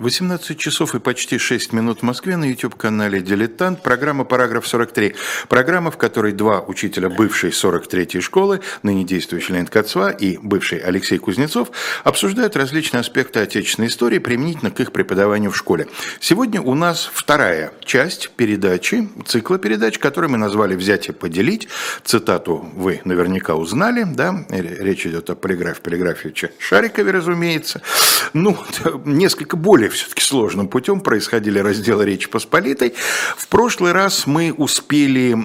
18 часов и почти 6 минут в Москве на YouTube-канале «Дилетант». Программа «Параграф 43». Программа, в которой два учителя бывшей 43-й школы, ныне действующий Леонид Кацва и бывший Алексей Кузнецов, обсуждают различные аспекты отечественной истории применительно к их преподаванию в школе. Сегодня у нас вторая часть передачи, цикла передач, который мы назвали «Взять и поделить». Цитату вы наверняка узнали, да? Речь идет о полиграфе Полиграфовича Шарикове, разумеется. Ну, несколько более все-таки сложным путем происходили разделы Речи Посполитой. В прошлый раз мы успели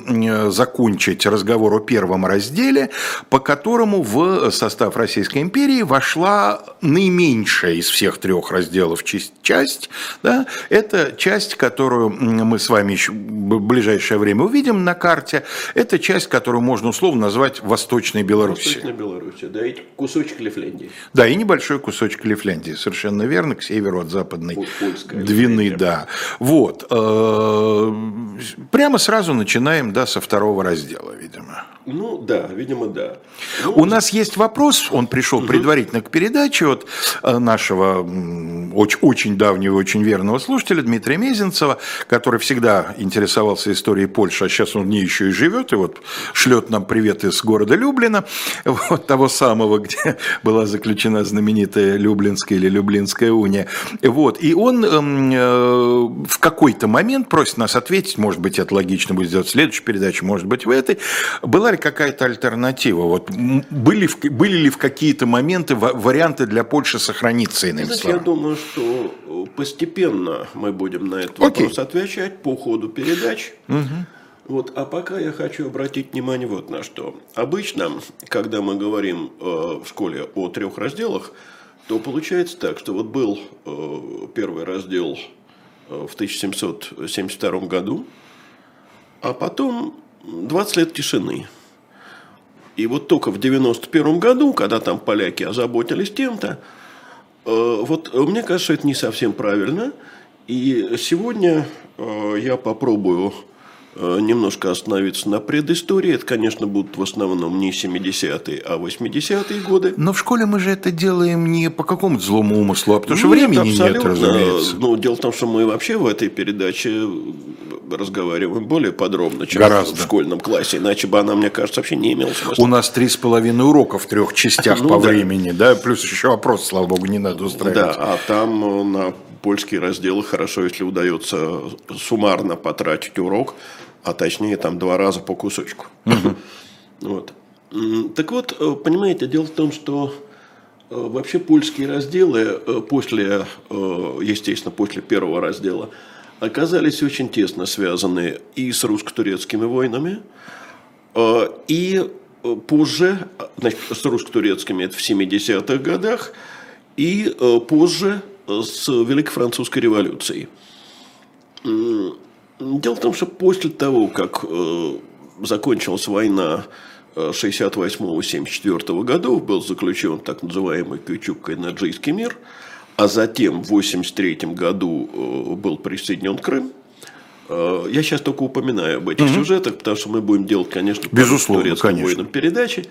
закончить разговор о первом разделе, по которому в состав Российской империи вошла наименьшая из всех трех разделов часть. Да? Это часть, которую мы с вами еще в ближайшее время увидим на карте. Это часть, которую можно условно назвать Восточной Белоруссией. Восточной Белоруссией, да, и кусочек Лифляндии. Да, и небольшой кусочек Лифляндии, совершенно верно, к северу от запада западной Польская Двины, да. Вот. Э, прямо сразу начинаем, да, со второго раздела, видимо. Ну, да, видимо, да. Ну, У нас есть вопрос, он пришел угу. предварительно к передаче от э, нашего очень, очень давнего, очень верного слушателя Дмитрия Мезенцева, который всегда интересовался историей Польши, а сейчас он в ней еще и живет, и вот шлет нам привет из города Люблина, вот того самого, где была заключена знаменитая Люблинская или Люблинская уния. Вот. И он эм, э, в какой-то момент просит нас ответить, может быть, это логично будет сделать в следующей передаче, может быть, в этой. Была ли какая-то альтернатива? Вот, были, были ли в какие-то моменты варианты для Польши сохраниться, иными Знаете, словами? Я думаю, что э, постепенно мы будем на этот Окей. вопрос отвечать по ходу передач. Угу. Вот, а пока я хочу обратить внимание вот на что. Обычно, когда мы говорим э, в школе о трех разделах, то получается так, что вот был э, первый раздел э, в 1772 году, а потом 20 лет тишины. И вот только в 91 году, когда там поляки озаботились тем-то, э, вот мне кажется, это не совсем правильно. И сегодня я попробую Э, немножко остановиться на предыстории. Это, конечно, будут в основном не 70-е, а 80-е годы. Но в школе мы же это делаем не по какому-то злому умыслу, а потому что нет, времени абсолютно. нет, разумеется. Ну, дело в том, что мы вообще в этой передаче разговариваем более подробно, чем Гораздо. в школьном классе, иначе бы она, мне кажется, вообще не имела смысла. У нас три с половиной урока в трех частях ну, по да. времени, да, плюс еще вопрос, слава богу, не надо устраивать. Да, а там на польские разделы хорошо, если удается суммарно потратить урок, а точнее там два раза по кусочку. Вот. Так вот, э, понимаете, дело в том, что э, вообще польские разделы э, после, естественно, после первого раздела оказались очень тесно связаны и с русско-турецкими войнами, и позже, значит, с русско-турецкими это в 70-х годах, и позже с Великой Французской революцией. Дело в том, что после того, как э, закончилась война 68-74 э, годов, был заключен так называемый Кючук-Кайнаджийский мир, а затем в 83 году э, был присоединен Крым, я сейчас только упоминаю об этих угу. сюжетах, потому что мы будем делать, конечно, Безусловно, турецким конечно. воинам передачи.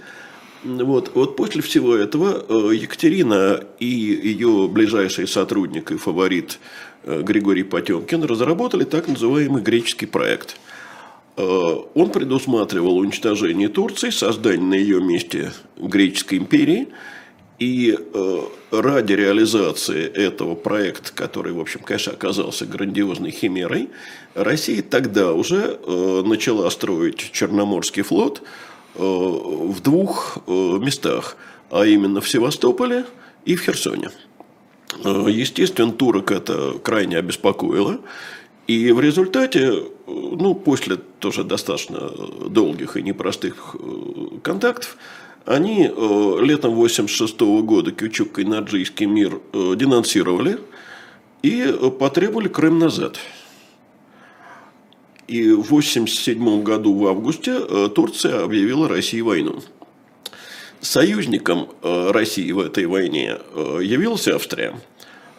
Вот, вот после всего этого э, Екатерина и ее ближайший сотрудник и фаворит Э, Григорий Потемкин разработали так называемый греческий проект. Э, он предусматривал уничтожение Турции, создание на ее месте греческой империи. И ради реализации этого проекта, который, в общем, конечно, оказался грандиозной химерой, Россия тогда уже начала строить Черноморский флот в двух местах, а именно в Севастополе и в Херсоне. Э, естественно, турок это крайне обеспокоило. И в результате, ну, после тоже достаточно долгих и непростых э, контактов, они э, летом 1986 года Кючук-Кайнаджийский мир денонсировали и потребовали Крым назад. И в 1987 году в августе Турция объявила России войну. Союзником э, России в этой войне э, явилась Австрия.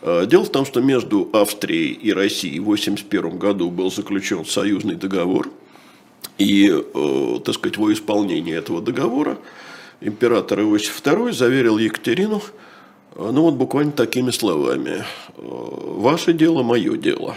Э, дело в том, что между Австрией и Россией в 1981 году был заключен союзный договор. И, так сказать, во исполнение этого договора император Иосиф II заверил Екатерину Ну вот буквально такими словами. Ваше дело, мое дело.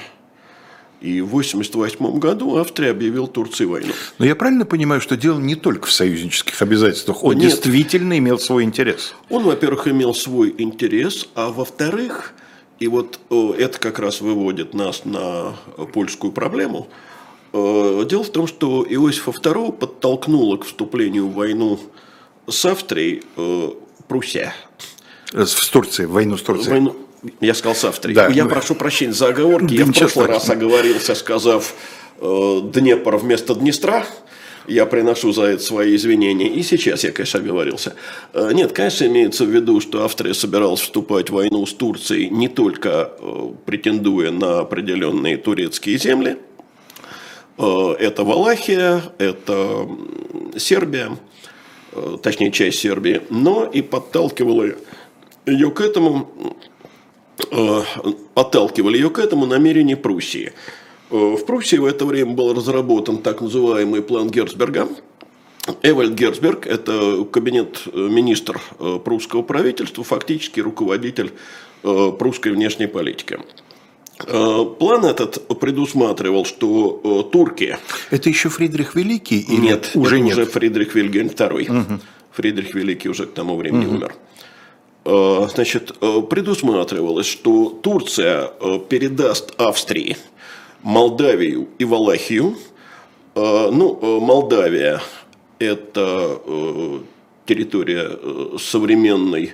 И в 1988 году Австрия объявила Турции войну. Но я правильно понимаю, что дело не только в союзнических обязательствах, он Нет. действительно имел свой интерес. Он, во-первых, имел свой интерес, а во-вторых, и вот э, это как раз выводит нас на польскую проблему. Э, Дело в том, что Иосифа II подтолкнуло к вступлению в войну с Австрией э, Пруссия. С Турцией, в войну с Турцией. Войну, я сказал с Австрией. Да, я прошу прощения за оговорки. да я в прошлый раз страшного. оговорился, сказав э, Днепр вместо Днестра. Я приношу за это свои извинения. И сейчас я, конечно, оговорился. Э, Нет, конечно, имеется в виду, что Австрия собиралась вступать в войну с Турцией, не только э, претендуя на определенные турецкие земли. Э, Это Валахия, это Сербия, э, точнее, часть Сербии, но и подталкивала ее к этому, подталкивали ее к этому намерения Пруссии. Э, В Пруссии в это время был разработан так называемый план Герцберга. Эвальд Герцберг – это кабинет э, э, прусского правительства, фактически руководитель э, прусской внешней политики. Э, План этот предусматривал, что э, турки Это еще Фридрих Великий? Или нет, уже нет? уже Фридрих Вильгельм II. Фридрих Великий уже к тому времени умер. Э, Значит, э, предусматривалось, что Турция э, передаст Австрии Молдавию и Валахию. Ну, Молдавия – это территория современной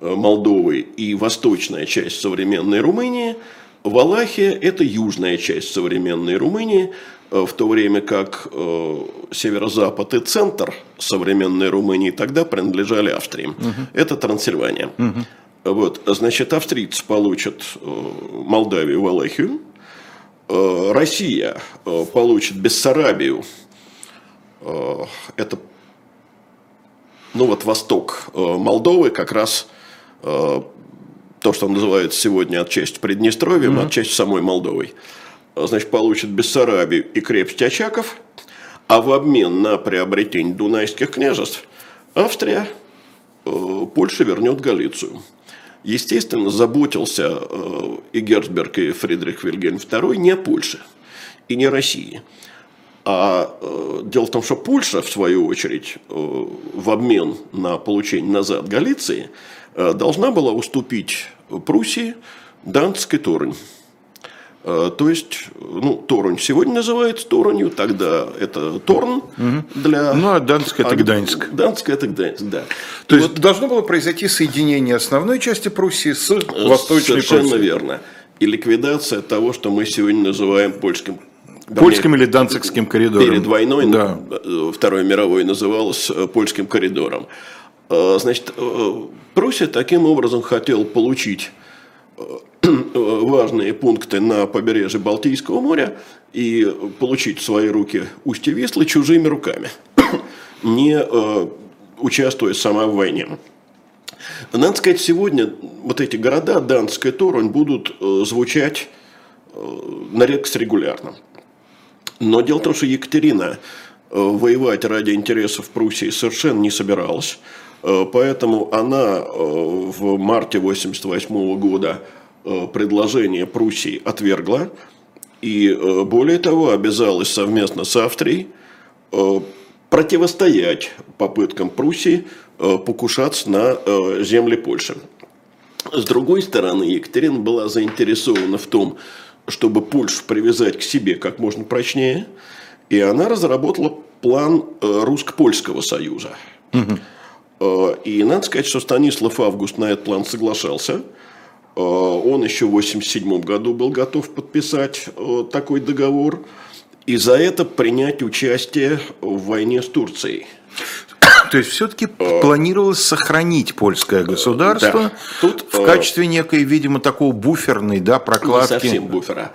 Молдовы и восточная часть современной Румынии. Валахия – это южная часть современной Румынии, в то время как э, северо-запад и центр современной Румынии тогда принадлежали Австрии. Это Трансильвания. Вот, значит, австрийцы получат э, Молдавию, Валахию, Э, Россия э, получит Бессарабию, Э, это ну вот восток э, Молдовы, как раз э, то, что называется сегодня отчасти Приднестровьем, отчасти самой Молдовой. Э, Значит, получит Бессарабию и крепость Очаков, а в обмен на приобретение дунайских княжеств Австрия э, Польша вернет Галицию. Естественно, заботился э, и Герцберг, и Фридрих Вильгельм II не о Польше и не о России. А э, дело в том, что Польша, в свою очередь, э, в обмен на получение назад Галиции, э, должна была уступить Пруссии Данцк и Торунь. Э, То есть, ну, Торунь сегодня называется Торунью, тогда это Торн для... Ну, а Данск – это а Гданьск. Данцк это Гданьск, да. То есть должно было произойти соединение основной части Пруссии с Восточной Совершенно Пруссией. верно. И ликвидация того, что мы сегодня называем польским Польским или Данцикским коридором. Перед войной, Да. э, Второй мировой, называлось э, польским коридором. Э, Значит, э, Пруссия таким образом хотела получить э, важные пункты на побережье Балтийского моря и получить в свои руки устье Вислы чужими руками, не э, участвуя сама в войне. Надо сказать, сегодня вот эти города, Данская Торунь, будут э, звучать э, на редкость регулярно. Но дело в том, что Екатерина э, воевать ради интересов Пруссии совершенно не собиралась. Э, Поэтому она э, в марте 1988 года э, предложение Пруссии отвергла. И более того, обязалась совместно с Австрией противостоять попыткам Пруссии покушаться на земли Польши. С другой стороны, Екатерина была заинтересована в том, чтобы Польшу привязать к себе как можно прочнее, и она разработала план русско-польского союза. Э, И надо сказать, что Станислав Август на этот план соглашался. Э, Он еще в 1987 году был готов подписать э, такой договор и за это принять участие в войне с Турцией. То есть все-таки планировалось сохранить польское государство да. Тут, в э, качестве некой, видимо, такого буферной да, Не прокладки. совсем буфера.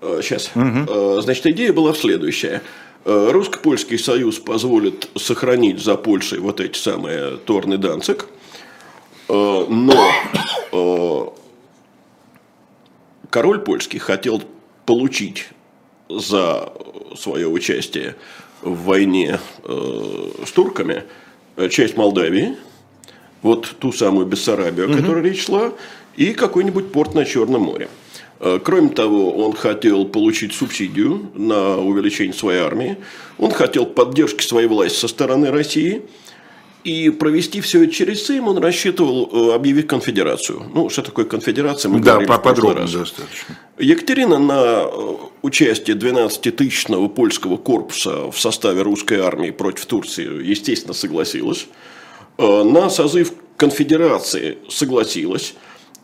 Сейчас. Значит, идея была следующая. Э, Русско-польский союз позволит сохранить за Польшей вот эти самые Торн и Данцик. Э, Но э, король польский хотел получить за свое участие в войне с турками часть Молдавии вот ту самую Бессарабию, о которой речь шла, и какой-нибудь порт на Черном море. Э, кроме того, он хотел получить субсидию на увеличение своей армии, он хотел поддержки своей власти со стороны России, и провести все это через Сейм он рассчитывал э, объявить конфедерацию. Ну, что такое конфедерация, мы да, говорили поподробнее достаточно. Екатерина на э, участие 12-тысячного польского корпуса в составе русской армии против Турции, естественно, согласилась. На созыв конфедерации согласилась.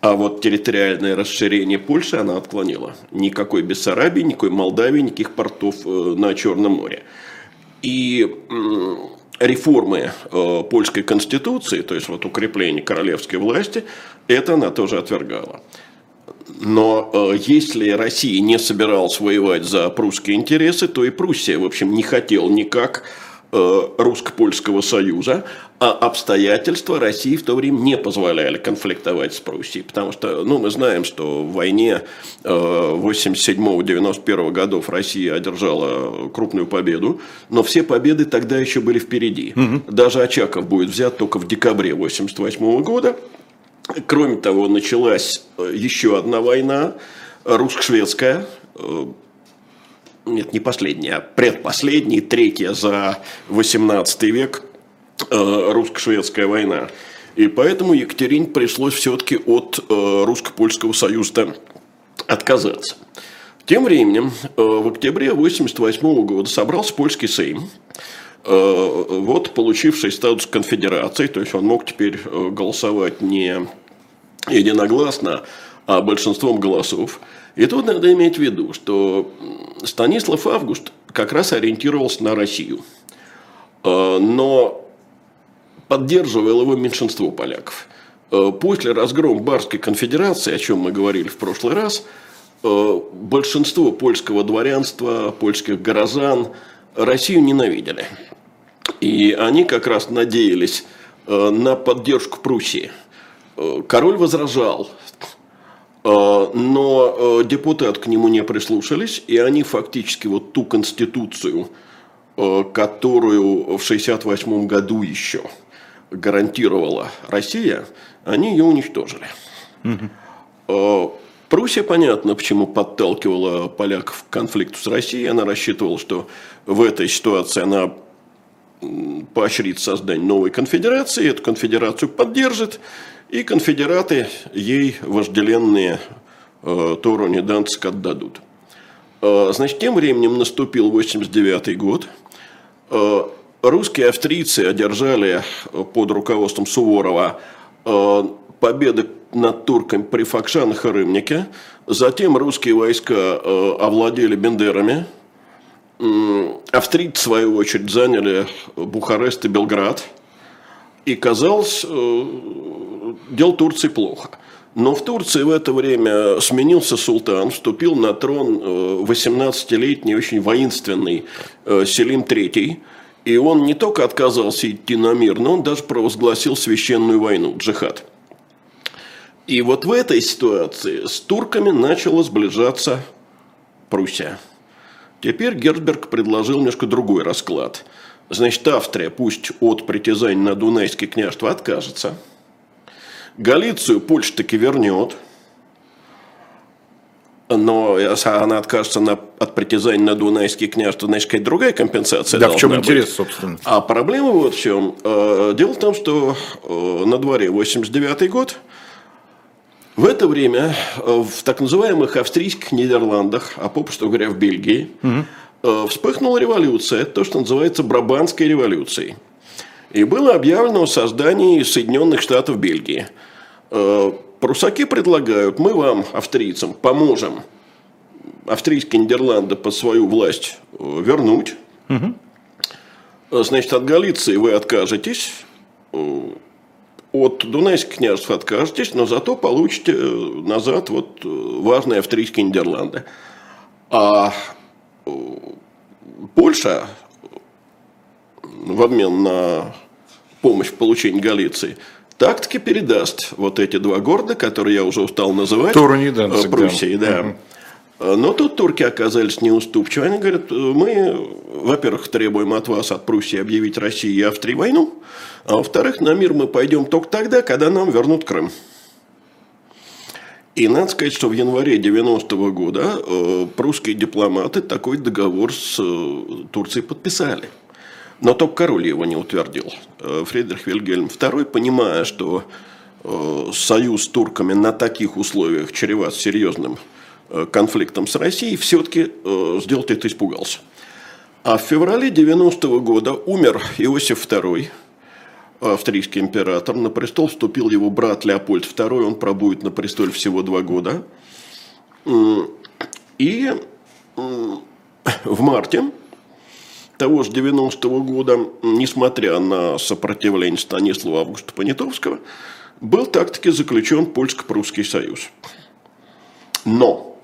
А вот территориальное расширение Польши она отклонила. Никакой Бессарабии, никакой Молдавии, никаких портов э, на Черном море. И реформы э, польской конституции, то есть вот укрепление королевской власти, это она тоже отвергала. Но э, если Россия не собиралась воевать за прусские интересы, то и Пруссия, в общем, не хотел никак русско-польского союза, а обстоятельства России в то время не позволяли конфликтовать с Пруссией, потому что, ну, мы знаем, что в войне 87-91 э, годов Россия одержала крупную победу, но все победы тогда еще были впереди. Угу. Даже Очаков будет взят только в декабре 88 года. Кроме того, началась э, еще одна война, русско-шведская, нет, не последняя, а предпоследняя, третья за 18 век э, русско-шведская война. И поэтому Екатерине пришлось все-таки от э, русско-польского союза отказаться. Тем временем э, в октябре 1988 года собрался польский сейм, вот получивший статус конфедерации, то есть он мог теперь голосовать не единогласно, а большинством голосов. И тут надо иметь в виду, что Станислав Август как раз ориентировался на Россию. Э, но поддерживало его меньшинство поляков. Э, после разгрома Барской конфедерации, о чем мы говорили в прошлый раз, э, большинство польского дворянства, польских горожан Россию ненавидели. И они как раз надеялись на поддержку Пруссии. Король возражал, но э, депутаты к нему не прислушались, и они фактически вот ту конституцию, э, которую в 1968 году еще гарантировала Россия, они ее уничтожили. Угу. Пруссия, понятно, почему подталкивала поляков к конфликту с Россией. Она рассчитывала, что в этой ситуации она поощрит создание новой конфедерации, эту конфедерацию поддержит, и конфедераты ей вожделенные э, Тору Неданцик отдадут. Э, значит, тем временем наступил 89 год. Э, русские австрийцы одержали под руководством Суворова э, победы над турками при Факшанах и Рымнике. Затем русские войска э, овладели Бендерами. Австрийцы, в свою очередь, заняли Бухарест и Белград. И казалось, э, дел Турции плохо. Но в Турции в это время сменился султан, вступил на трон 18-летний, э, очень воинственный э, Селим III. И он не только отказался идти на мир, но он даже провозгласил священную войну, джихад. И вот в этой ситуации с турками начала сближаться Пруссия. Теперь Герцберг предложил немножко другой расклад. Значит, Австрия пусть от притязаний на Дунайское княжество откажется – Галицию Польша таки вернет, но если она откажется на, от притязаний на Дунайский княжество, значит, какая-то другая компенсация Да, в чем быть. интерес, собственно? А проблема вот в чем. Э, дело в том, что э, на дворе 89 год, в это время э, в так называемых австрийских Нидерландах, а попросту говоря в Бельгии, угу. вспыхнула революция, то, что называется Брабанской революцией. И было объявлено о создании Соединенных Штатов Бельгии. Э, прусаки предлагают, мы вам, австрийцам, поможем австрийские Нидерланды под свою власть э, вернуть. Угу. Значит, от Галиции вы откажетесь, от Дунайских княжеств откажетесь, но зато получите назад вот важные австрийские Нидерланды. А Польша в обмен на помощь в получении Галиции, так-таки передаст вот эти два города, которые я уже устал называть. Туру не Данцик, Пруссии, да. да. Но тут турки оказались неуступчивы. Они говорят, мы, во-первых, требуем от вас, от Пруссии, объявить России и Австрии войну, а во-вторых, на мир мы пойдем только тогда, когда нам вернут Крым. И надо сказать, что в январе 90-го года э, прусские дипломаты такой договор с э, Турцией подписали. Но только король его не утвердил. Э, Фридрих Вильгельм II, понимая, что э, союз с турками на таких условиях чреват серьезным э, конфликтом с Россией, все-таки сделать это испугался. А в феврале 90-го года умер Иосиф II, австрийский император. На престол вступил его брат Леопольд II, он пробует на престоле всего два года. И в марте того же 90-го года, несмотря на сопротивление Станислава Августа Понятовского, был так-таки заключен Польско-Прусский союз. Но,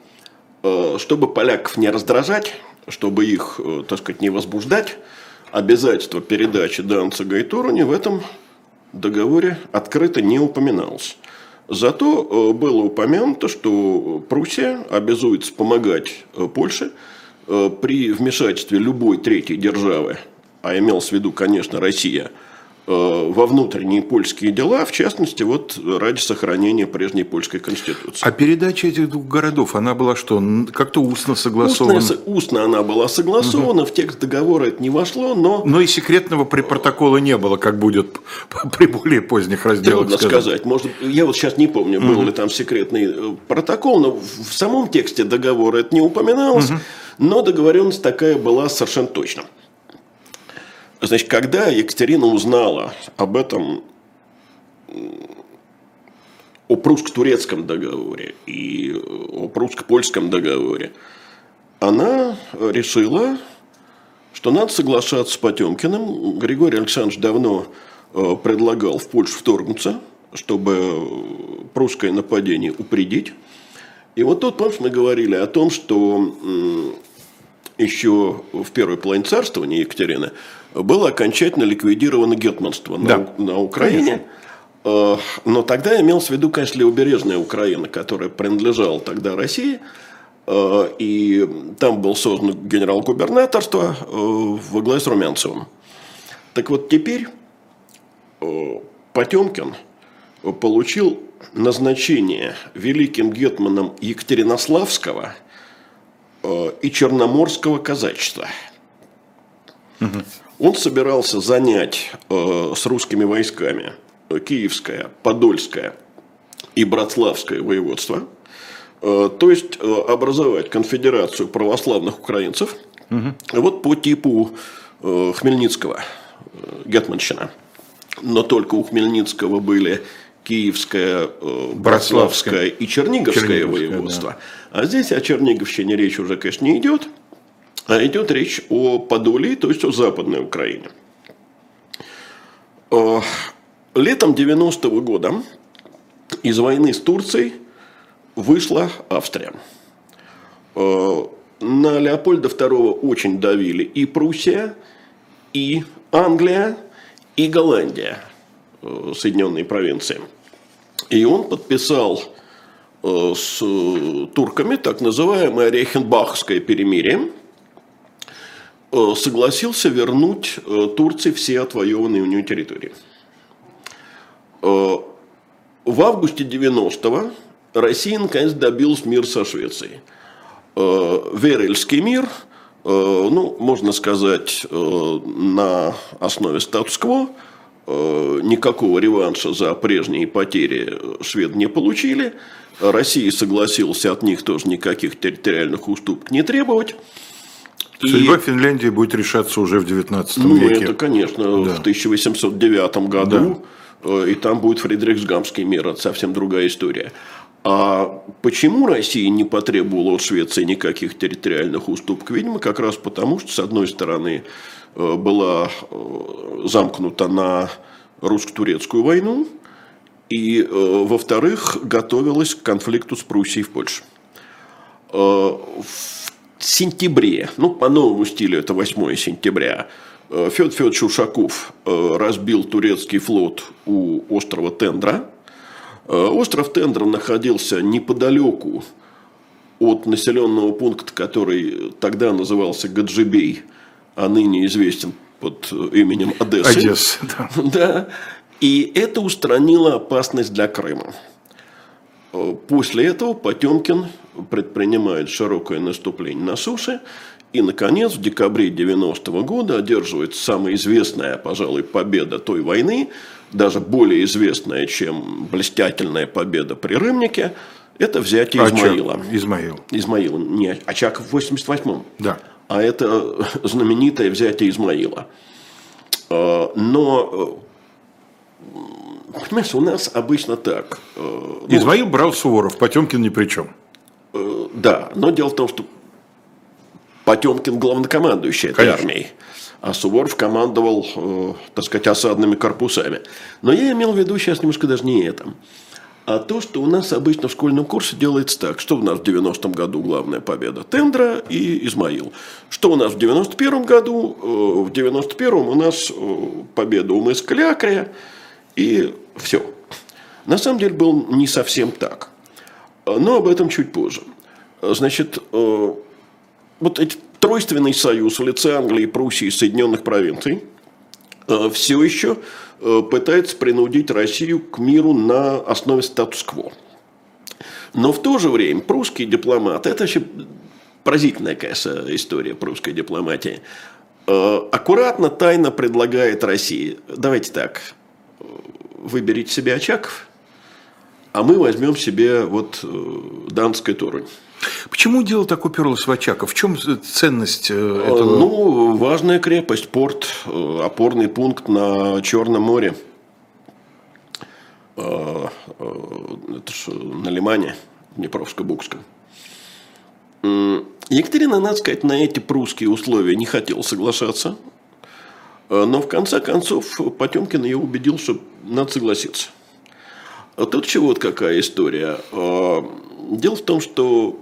э, чтобы поляков не раздражать, чтобы их, э, так сказать, не возбуждать, обязательство передачи Данцига и Туруни в этом договоре открыто не упоминалось. Зато э, было упомянуто, что Пруссия обязуется помогать Польше при вмешательстве любой третьей державы, а имелось в виду, конечно, Россия – Э, во внутренние польские дела, в частности, вот ради сохранения прежней польской конституции. А передача этих двух городов, она была что, как-то устно согласована? Устно, устно она была согласована, угу. в текст договора это не вошло, но... Но и секретного при протокола не было, как будет при более поздних разделах. Трудно сказать. сказать. Может, я вот сейчас не помню, был угу. ли там секретный э, протокол, но в самом тексте договора это не упоминалось, угу. Но договоренность такая была совершенно точно. Значит, когда Екатерина узнала об этом, о прусско-турецком договоре и о прусско-польском договоре, она решила, что надо соглашаться с Потемкиным. Григорий Александрович давно э, предлагал в Польшу вторгнуться, чтобы прусское нападение упредить. И вот тут, помнишь, мы говорили о том, что еще в первой половине царствования Екатерины было окончательно ликвидировано гетманство да. на, на Украине. Конечно. Э, но тогда имелось в виду, конечно, левобережная Украина, которая принадлежала тогда России. Э, и там был создан генерал-губернаторство э, во главе с Румянцевым. Так вот теперь Потемкин получил назначение великим гетманом Екатеринославского и Черноморского казачества. Угу. Он собирался занять э, с русскими войсками Киевское, Подольское и Братславское воеводство, э, то есть э, образовать конфедерацию православных украинцев, угу. вот по типу э, Хмельницкого, э, Гетманщина. Но только у Хмельницкого были Киевское, э, Братславское и Черниговское, Черниговское воеводство. Да. А здесь о Черниговщине речь уже, конечно, не идет. А идет речь о Подолии, то есть о Западной Украине. Э, летом 90-го года из войны с Турцией вышла Австрия. Э, на Леопольда II очень давили и Пруссия, и Англия, и Голландия, Соединенные провинции. И он подписал с турками так называемое Рейхенбахское перемирие – Э, согласился вернуть э, Турции все отвоеванные у нее территории. Э, в августе 90-го Россия наконец добилась мир со Швецией. Верельский мир, ну, можно сказать, на основе статус-кво, никакого реванша за прежние потери шведы не получили. Россия согласилась от них тоже никаких территориальных уступок не требовать. Судьба и... Финляндии будет решаться уже в 19 ну, веке. Ну, это, конечно, да. в 1809 году. Да. Э, и там будет Фридрихсгамский мир. Это совсем другая история. А почему Россия не потребовала от Швеции никаких территориальных уступок? Видимо, как раз потому, что, с одной стороны, э, была э, замкнута на русско-турецкую войну, и, во-вторых, готовилась к конфликту с Пруссией в Польше. В сентябре, ну, по новому стилю это 8 сентября, э, Федор Федорович Ушаков э, разбил турецкий флот у острова Тендра. Э, остров Тендра находился неподалеку от населенного пункта, который тогда назывался Гаджибей, а ныне известен под именем Одессы. Одесса, да. Да. И это устранило опасность для Крыма. После этого Потемкин предпринимает широкое наступление на суше и, наконец, в декабре 90 года одерживает самая известная, пожалуй, победа той войны, даже более известная, чем блестительная победа при Рымнике, это взятие Измаила. Измаил. Измаила. Не, Очаков в 88-м. Да. А это знаменитое взятие Измаила. А, но Понимаешь, у нас обычно так. Ну, Измаил брал Суворов, Потемкин ни при чем. Да, но дело в том, что Потемкин главнокомандующий этой Конечно. армией, а Суворов командовал, э, так сказать, осадными корпусами. Но я имел в виду сейчас немножко даже не это, а то, что у нас обычно в школьном курсе делается так. Что у нас в 90-м году главная победа? Тендра и Измаил. Что у нас в 91-м году? Э, в 91-м у нас э, победа у мыса Клякрия и все. На самом деле был не совсем так. Но об этом чуть позже. Значит, э, вот этот тройственный союз в лице Англии, Пруссии и Соединенных провинций все еще пытается принудить Россию к миру на основе статус-кво. Но в то же время прусские дипломаты, это вообще поразительная, конечно, история прусской дипломатии, аккуратно, тайно предлагает России, давайте так, выберите себе Очаков, а мы возьмем себе вот Данское Торунь. Почему дело так уперлось в Очаков? В чем ценность э, э, этого? Ну, важная крепость, порт, э, опорный пункт на Черном море. На Лимане, Днепровско-Букском. Екатерина, надо сказать, на эти прусские условия не хотела соглашаться. Но в конце концов Потемкин ее убедил, что надо согласиться. Тут чего вот какая история. Дело в том, что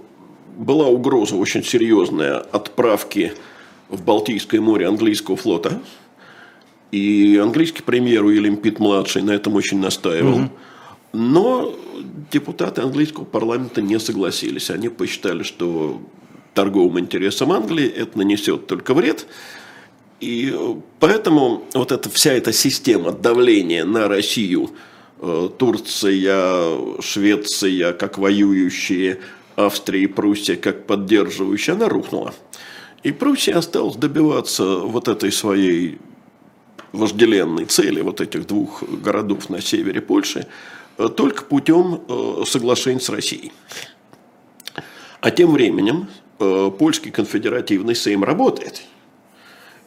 была угроза очень серьезная отправки в Балтийское море английского флота. И английский премьер Уильям Питт младший на этом очень настаивал. Угу. Но депутаты английского парламента не согласились. Они посчитали, что торговым интересам Англии это нанесет только вред. И поэтому вот эта вся эта система давления на Россию, э, Турция, Швеция, как воюющие, Австрия и Пруссия как поддерживающая, она рухнула. И Пруссия осталась добиваться вот этой своей вожделенной цели, вот этих двух городов на севере Польши, э, только путем э, соглашений с Россией. А тем временем э, польский конфедеративный Сейм работает.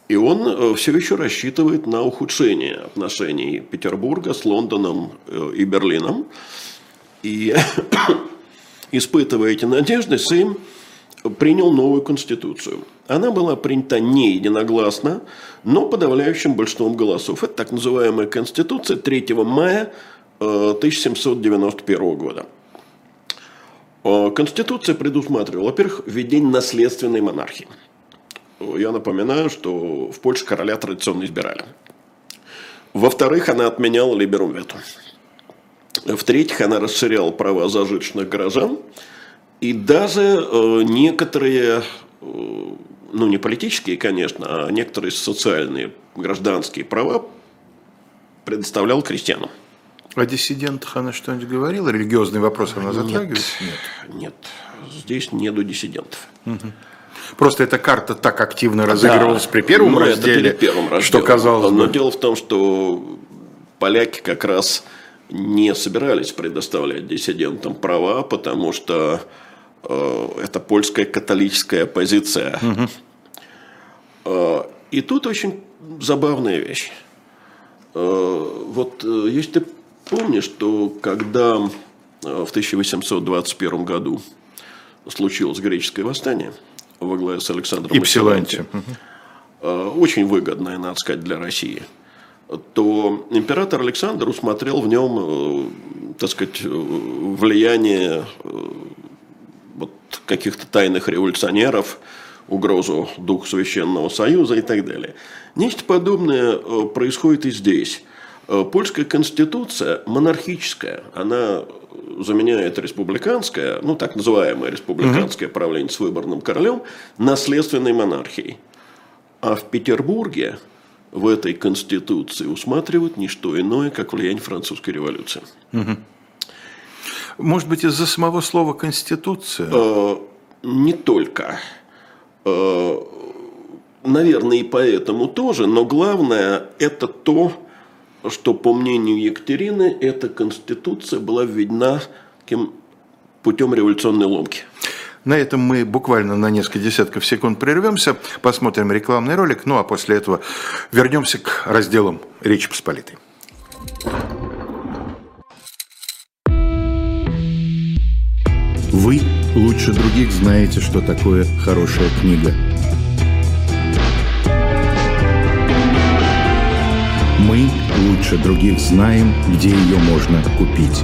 И он все еще рассчитывает на ухудшение отношений Петербурга с Лондоном и Берлином. И Испытывая эти надежды, Сейм принял новую конституцию. Она была принята не единогласно, но подавляющим большинством голосов. Это так называемая конституция 3 мая 1791 э, года. Э, конституция предусматривала, во-первых, введение наследственной монархии. Я напоминаю, что в Польше короля традиционно избирали. Во-вторых, она отменяла либерум вету. В-третьих, она расширяла права зажиточных горожан. И даже э, некоторые, э, ну не политические, конечно, а некоторые социальные, гражданские права предоставлял крестьянам. О диссидентах она что-нибудь говорила? Религиозный вопрос она затрагивает? Нет, нет. Здесь нету диссидентов. Угу. Просто эта карта так активно разыгрывалась да, при первом ну, разделе, это первом разделе, что казалось Но бы... дело в том, что поляки как раз не собирались предоставлять диссидентам права, потому что э, это польская католическая оппозиция. Угу. Э, и тут очень забавная вещь. Э, вот э, если ты помнишь, что когда э, в 1821 году случилось греческое восстание во главе с Александром Ипсиланти, э, очень выгодное, надо сказать, для России – то император Александр усмотрел в нем, э, так сказать, влияние э, вот каких-то тайных революционеров, угрозу дух Священного Союза и так далее. Нечто подобное э, происходит и здесь. Польская конституция монархическая, она заменяет республиканское, ну так называемое республиканское правление с выборным королем, наследственной монархией. А в Петербурге в этой конституции усматривают не что иное, как влияние французской революции. Угу. Может быть, из-за самого слова конституция? Э, не только. Э, наверное, и поэтому тоже, но главное это то, что, по мнению Екатерины, эта конституция была введена кем, путем революционной ломки. На этом мы буквально на несколько десятков секунд прервемся, посмотрим рекламный ролик, ну а после этого вернемся к разделам Речи Посполитой. Вы лучше других знаете, что такое хорошая книга – Мы лучше других знаем, где ее можно купить.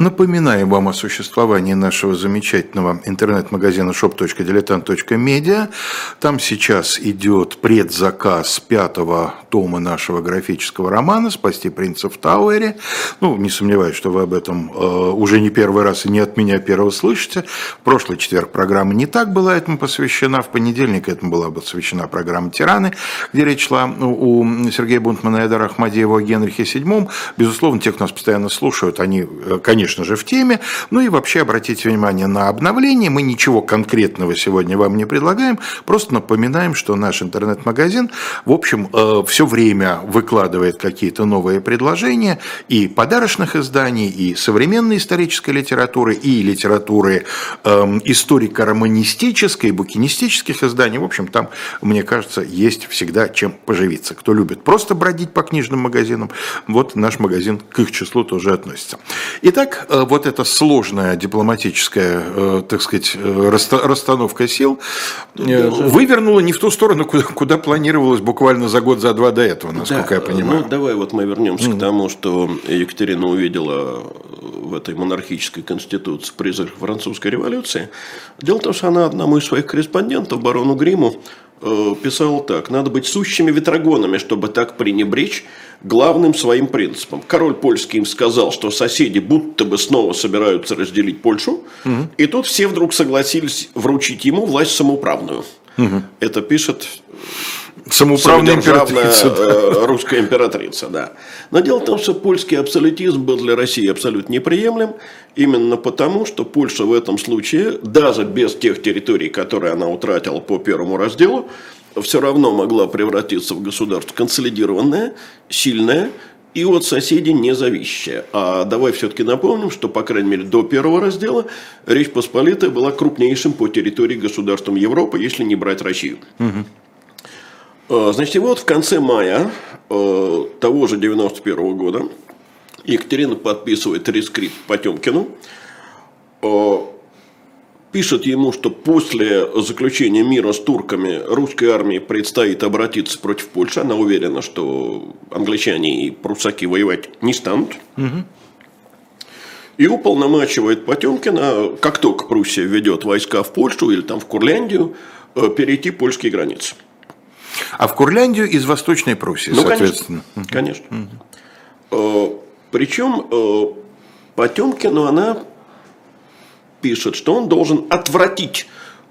Напоминаем вам о существовании нашего замечательного интернет-магазина shop.diletant.media. Там сейчас идет предзаказ пятого тома нашего графического романа «Спасти принца в Тауэре». Ну, не сомневаюсь, что вы об этом э, уже не первый раз и не от меня первого слышите. В прошлый четверг программа не так была этому посвящена. В понедельник этому была посвящена программа «Тираны», где речь шла у Сергея Бунтмана и Эдара Ахмадеева о Генрихе VII. Безусловно, те, кто нас постоянно слушают, они, э, конечно, конечно же, в теме. Ну и вообще обратите внимание на обновление. Мы ничего конкретного сегодня вам не предлагаем, просто напоминаем, что наш интернет-магазин, в общем, э, все время выкладывает какие-то новые предложения и подарочных изданий, и современной исторической литературы, и литературы э, историко-романистической, букинистических изданий. В общем, там, мне кажется, есть всегда чем поживиться. Кто любит просто бродить по книжным магазинам, вот наш магазин к их числу тоже относится. Итак, Э, вот эта сложная дипломатическая, э, так сказать, э, расстановка сил вывернула не в ту сторону, куда, куда планировалось буквально за год, за два до этого, насколько да, я понимаю. Ну, давай вот мы вернемся mm. к тому, что Екатерина увидела в этой монархической конституции призрак французской революции. Дело в том, что она одному из своих корреспондентов, барону Гриму, Э, писал так. Надо быть сущими ветрогонами, чтобы так пренебречь главным своим принципом. Король польский им сказал, что соседи будто бы снова собираются разделить Польшу. Угу. И тут все вдруг согласились вручить ему власть самоуправную. Угу. Это пишет Самоуправная императрица. Да. Э, русская императрица, да. Но дело в том, что польский абсолютизм был для России абсолютно неприемлем, именно потому, что Польша в этом случае, даже без тех территорий, которые она утратила по первому разделу, все равно могла превратиться в государство консолидированное, сильное и от соседей независящее. А давай все-таки напомним, что, по крайней мере, до первого раздела Речь Посполитая была крупнейшим по территории государством Европы, если не брать Россию. Угу. Значит, и вот в конце мая э, того же 91 года Екатерина подписывает рескрипт Потемкину, э, пишет ему, что после заключения мира с турками русской армии предстоит обратиться против Польши. Она уверена, что англичане и прусаки воевать не станут. Угу. И уполномачивает Потемкина, как только Пруссия ведет войска в Польшу или там в Курляндию, перейти польские границы. А в Курляндию из Восточной Пруссии, ну, соответственно. Конечно. конечно. Угу. Причем э, Потемкину она пишет, что он должен отвратить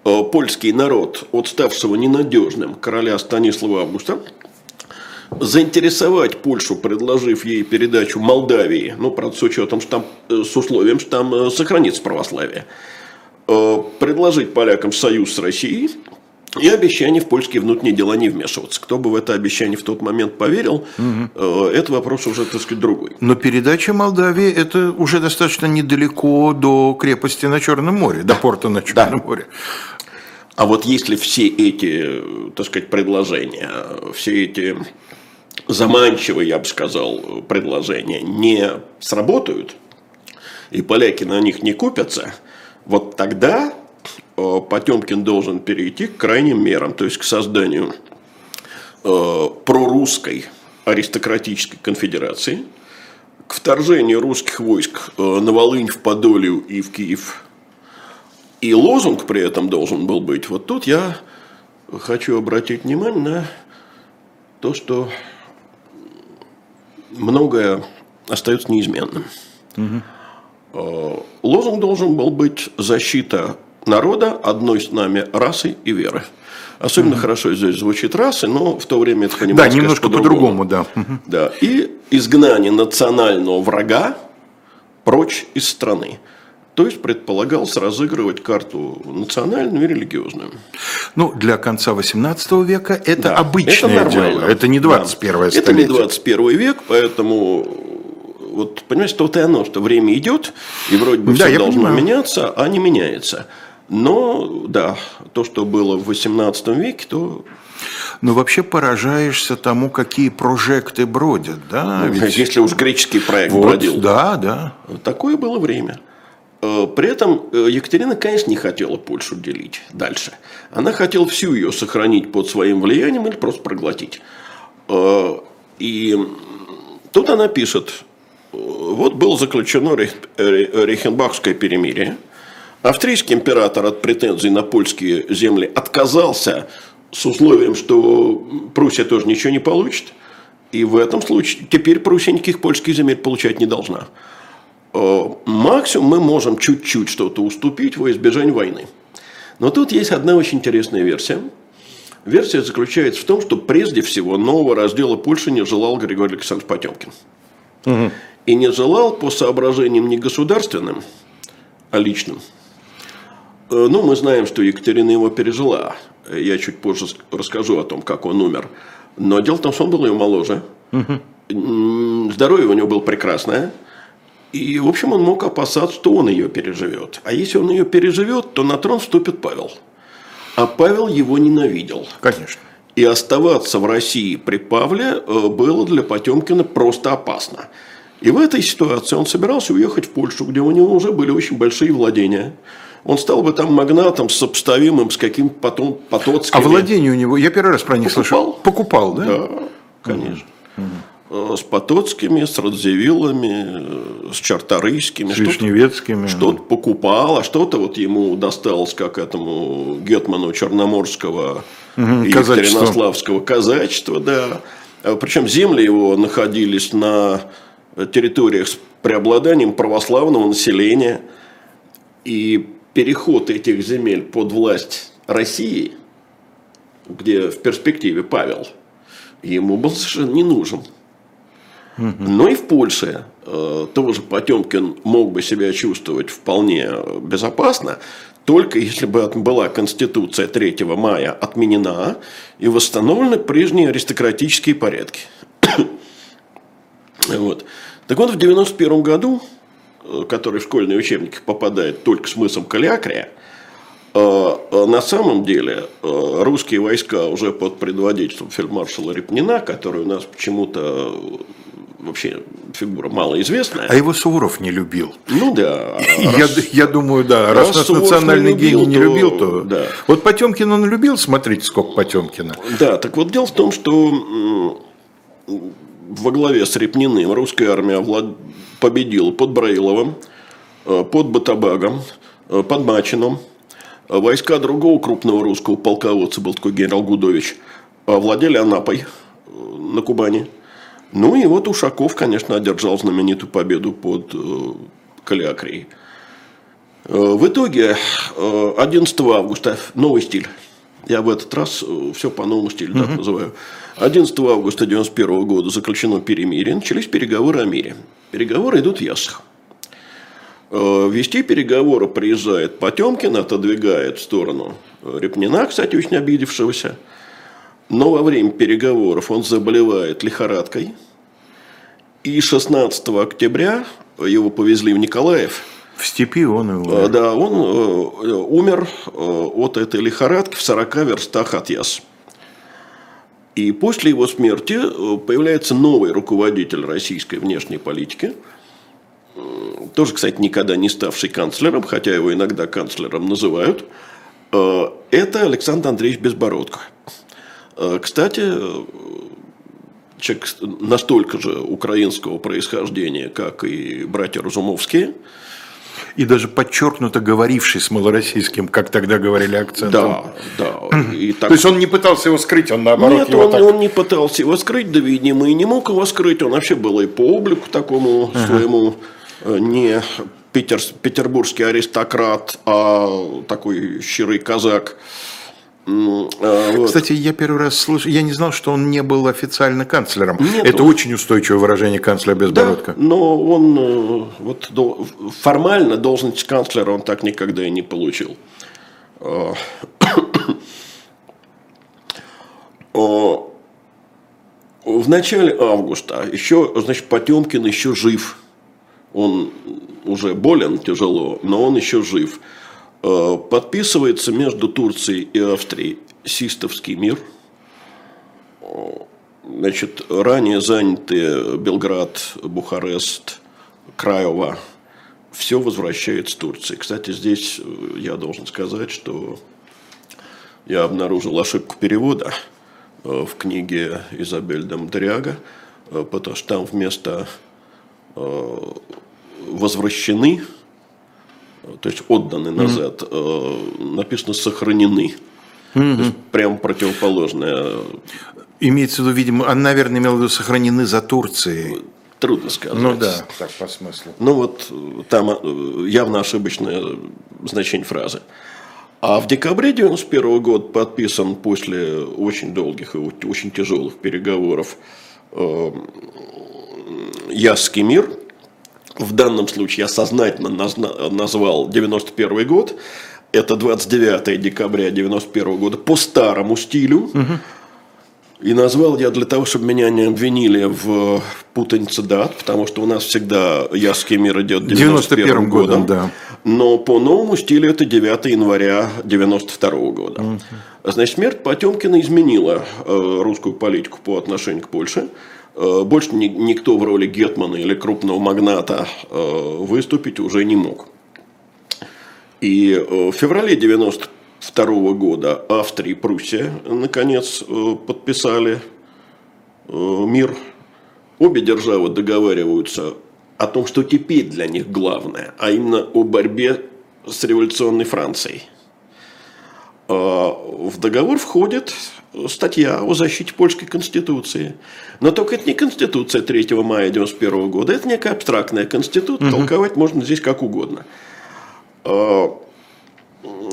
э, польский народ от ставшего ненадежным короля Станислава Августа, заинтересовать Польшу, предложив ей передачу Молдавии, ну, правда, с учетом, что там, э, с условием, что там э, сохранится православие, предложить полякам союз с Россией и обещание в польские внутренние дела не вмешиваться. Кто бы в это обещание в тот момент поверил, угу. это вопрос уже, так сказать, другой. Но передача Молдавии – это уже достаточно недалеко до крепости на Черном море, да. до порта на Черном да. море. А вот если все эти, так сказать, предложения, все эти заманчивые, я бы сказал, предложения не сработают, и поляки на них не купятся, вот тогда э, Потемкин должен перейти к крайним мерам, то есть к созданию э, прорусской аристократической конфедерации, к вторжению русских войск э, на Волынь, в Подолью и в Киев. И лозунг при этом должен был быть. Вот тут я хочу обратить внимание на то, что многое остается неизменным. Угу. Лозунг должен был быть защита народа одной с нами расы и веры. Особенно угу. хорошо здесь звучит расы, но в то время это понимается. Да, немножко по-другому, по да. Да. И изгнание национального врага прочь из страны. То есть предполагалось разыгрывать карту национальную и религиозную. Ну, для конца XVIII века это да, обычное это дело. Это не 21 да. столетие. Это не 21 век, поэтому вот понимаете, то-то и оно, что время идет, и вроде бы да, все должно понимаю. меняться, а не меняется. Но, да, то, что было в XVIII веке, то но вообще поражаешься тому, какие прожекты бродят, да? Ведь... Если уж греческий проект вот, бродил. Да, да. Такое было время. Э, при этом э, Екатерина, конечно, не хотела Польшу делить дальше. Она хотела всю ее сохранить под своим влиянием или просто проглотить. Э, и тут она пишет, вот было заключено Рейхенбахское перемирие. Австрийский император от претензий на польские земли отказался с условием, что Пруссия тоже ничего не получит. И в этом случае теперь Пруссия никаких польских земель получать не должна. Э, максимум мы можем чуть-чуть что-то уступить во избежание войны. Но тут есть одна очень интересная версия. Версия заключается в том, что прежде всего нового раздела Польши не желал Григорий Александрович Потемкин. Угу. И не желал по соображениям не государственным, а личным. Э, ну, мы знаем, что Екатерина его пережила. Я чуть позже расскажу о том, как он умер. Но дело в том, что он был ее моложе. Угу. Здоровье у него было прекрасное. И, в общем, он мог опасаться, что он ее переживет. А если он ее переживет, то на трон вступит Павел. А Павел его ненавидел. Конечно. И оставаться в России при Павле э, было для Потемкина просто опасно. И в этой ситуации он собирался уехать в Польшу, где у него уже были очень большие владения. Он стал бы там магнатом, сопоставимым с каким-то потом Потоцким. А владение у него, я первый раз про них Покупал. слышал. Покупал, да? Да, конечно. Угу. С Потоцкими, с Радзивиллами, э, с Чарторийскими. С Вишневецкими. Что-то покупал, а что-то вот ему досталось, как этому Гетману Черноморского угу, и Екатеринославского казачества, да. А Причем земли его находились на территориях с преобладанием православного населения. И переход этих земель под власть России, где в перспективе Павел, ему был совершенно не нужен. Но и в Польше э, тоже Потемкин мог бы себя чувствовать вполне безопасно, только если бы была Конституция 3 мая отменена и восстановлены прежние аристократические порядки. вот. Так вот, в 91 году, который в школьные учебники попадает только с мысом Калиакрия, э, на самом деле русские войска уже под предводительством фельдмаршала Репнина, который у нас почему-то вообще фигура малоизвестная. А его Суворов не любил. Ну да. Я, я думаю, да. Раз, раз наш национальный не любил, гений не любил, то... Да. Вот Потемкин он любил, смотрите, сколько Потемкина. Да, так вот дело в том, что во главе с Репниным русская армия влад... победила под Браиловым, э, под Батабагом, э, под Мачином. Войска другого крупного русского полководца, был такой генерал Гудович, владели Анапой э, на Кубани. Ну и вот Ушаков, конечно, одержал знаменитую победу под э, Калиакрией. Э, в итоге 11 э, августа новый стиль. Я в этот раз э, все по новому стилю так называю. 11 августа 1991 года заключено перемирие, начались переговоры о мире. Переговоры идут в Ясах. Э, вести переговоры приезжает Потемкин, отодвигает в сторону Репнина, кстати, очень обидевшегося. Но во время переговоров он заболевает лихорадкой. И 16 октября его повезли в Николаев. В степи он и умер. Э, Да, он э, умер э, от этой лихорадки в 40 верстах от Яс. И после его смерти э, появляется новый руководитель российской внешней политики, тоже, кстати, никогда не ставший канцлером, хотя его иногда канцлером называют. Э, Это Александр Андреевич Безбородко. Э, Кстати, э, человек настолько же украинского происхождения, как и братья Разумовские. И даже подчеркнуто говоривший с малороссийским, как тогда говорили акцентом. Да, да. И так- То есть он не пытался его скрыть, он наоборот Нет, его он, так... он не пытался его скрыть, да, видимо, и не мог его скрыть. Он вообще был и по облику такому своему э, не питер, петербургский аристократ, а такой щирый казак. Э, вот. Кстати, я первый раз слышу, я не знал, что он не был официально канцлером. Нет, Это он- очень устойчивое выражение канцлера Да, Безбородко. но он э, вот формально должность канцлера он так никогда и не получил. Э, э, В начале августа еще, значит, Потемкин еще жив. Он уже болен тяжело, но он еще жив. Э, Подписывается между Турцией и Австрией. Систовский мир – Значит, ранее занятые Белград, Бухарест, Краева, все возвращается Турции. Кстати, здесь э, я должен сказать, что я обнаружил ошибку перевода э, в книге Изабель Дамдряга, э, потому что там вместо возвращены, то есть отданы назад, э, написано сохранены. То есть прям противоположное Имеется в виду, видимо, он, наверное, имел в виду сохранены за Турцией. Трудно сказать. Ну да, так по смыслу. Ну вот там э, явно ошибочное значение фразы. А в декабре 91 года подписан после очень долгих и очень тяжелых переговоров э, Ясский мир. В данном случае я сознательно назвал 91 год. Это 29 декабря 91 года по старому стилю. И назвал я для того, чтобы меня не обвинили в путанице дат, потому что у нас всегда Ясский мир идет 91 91 годом, годом. да. Но по новому стилю это 9 января 92 года. Значит, смерть Потемкина изменила э, русскую политику по отношению к Польше. Э, больше ни- никто в роли гетмана или крупного магната э, выступить уже не мог. И э, в феврале 92 года Австрия и Пруссия наконец подписали мир. Обе державы договариваются о том, что теперь для них главное, а именно о борьбе с революционной Францией. А, В договор входит статья о защите польской конституции. Но только это не конституция 3 мая 1991 года, это некая абстрактная конституция, толковать можно здесь как угодно. А,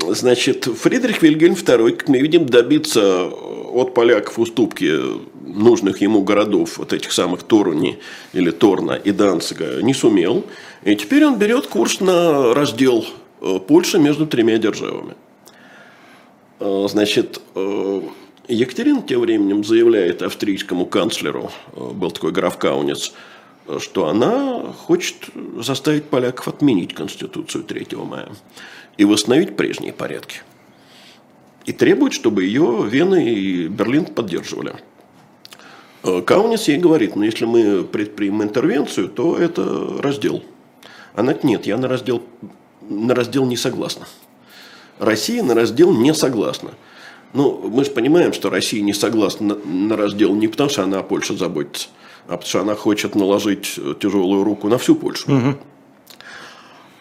Значит, Фридрих Вильгельм II, как мы видим, добиться от поляков уступки нужных ему городов, вот этих самых Торуни или Торна и Данцига, не сумел. И теперь он берет курс на раздел э, Польши между тремя державами. Э, Значит, э, Екатерина тем временем заявляет австрийскому канцлеру, э, был такой граф Каунец, что она хочет заставить поляков отменить Конституцию 3 мая и восстановить прежние порядки. И требует, чтобы ее Вена и Берлин поддерживали. Каунец ей говорит, ну если мы предпримем интервенцию, то это раздел. Она говорит, нет, я на раздел, на раздел не согласна. Россия на раздел не согласна. Ну, мы же понимаем, что Россия не согласна на, раздел не потому, что она о Польше заботится, а потому что она хочет наложить э, тяжелую руку на всю Польшу.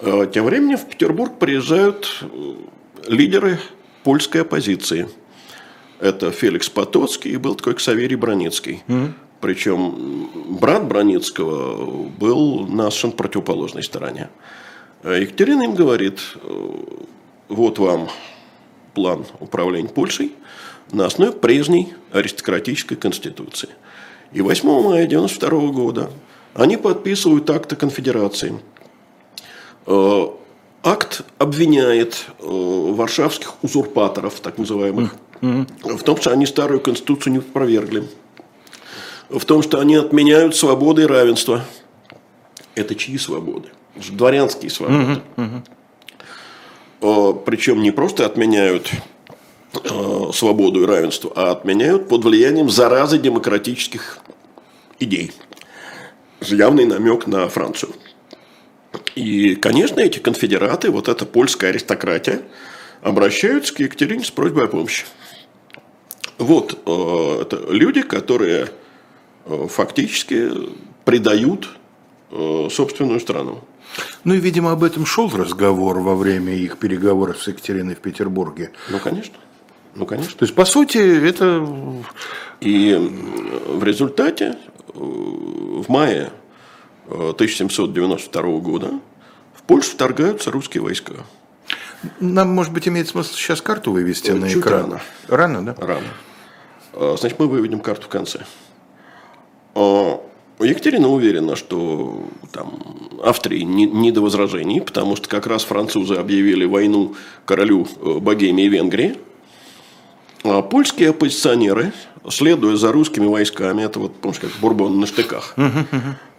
Э, Тем временем в Петербург приезжают э, лидеры польской оппозиции. Это Феликс Потоцкий и был такой Ксаверий Броницкий. Причем м, брат Броницкого был на совершенно противоположной стороне. А Екатерина им говорит, э, вот вам план управления Польшей на основе прежней аристократической конституции. И 8 мая 1992 года они подписывают акт о конфедерации. Э, акт обвиняет э, варшавских узурпаторов, так называемых, в том, что они старую конституцию не опровергли, в том, что они отменяют свободы и равенство. Это чьи свободы? Дворянские свободы. Причем не просто отменяют свободу и равенство, а отменяют под влиянием заразы демократических идей явный намек на Францию. И, конечно, эти конфедераты, вот эта польская аристократия, обращаются к Екатерине с просьбой о помощи. Вот э, это люди, которые фактически предают собственную страну. Ну и, видимо, об этом шел разговор во время их переговоров с Екатериной в Петербурге. Ну, конечно. Ну, конечно. То есть, по сути, это... И в результате в мае 1792 э, года в Польшу вторгаются русские войска. Нам, может быть, имеет смысл сейчас карту вывести Чуть на экран? Рано. Рано, да? Рано. Э, значит, мы выведем карту в конце. Э, Екатерина уверена, что там Австрии не, не до возражений, потому что как раз французы объявили войну королю Богемии и Венгрии. А польские оппозиционеры, следуя за русскими войсками, это вот, помнишь, как Бурбон на штыках,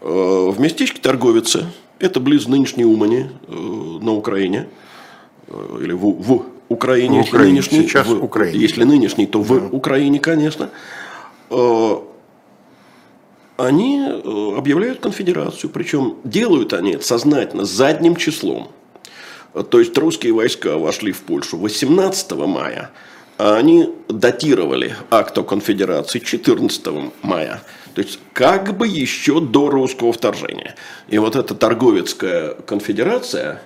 в местечке Торговице, это близ нынешней Умани э, на Украине, э, или в, в Украине, в если Украине, нынешний, сейчас в, Украине. Если нынешний, то в Украине, конечно. Э, они объявляют конфедерацию, причем делают они это сознательно задним числом. То есть русские войска вошли в Польшу 18 мая, а они датировали акт о конфедерации 14 мая. То есть, как бы еще до русского вторжения. И вот эта торговецкая конфедерация,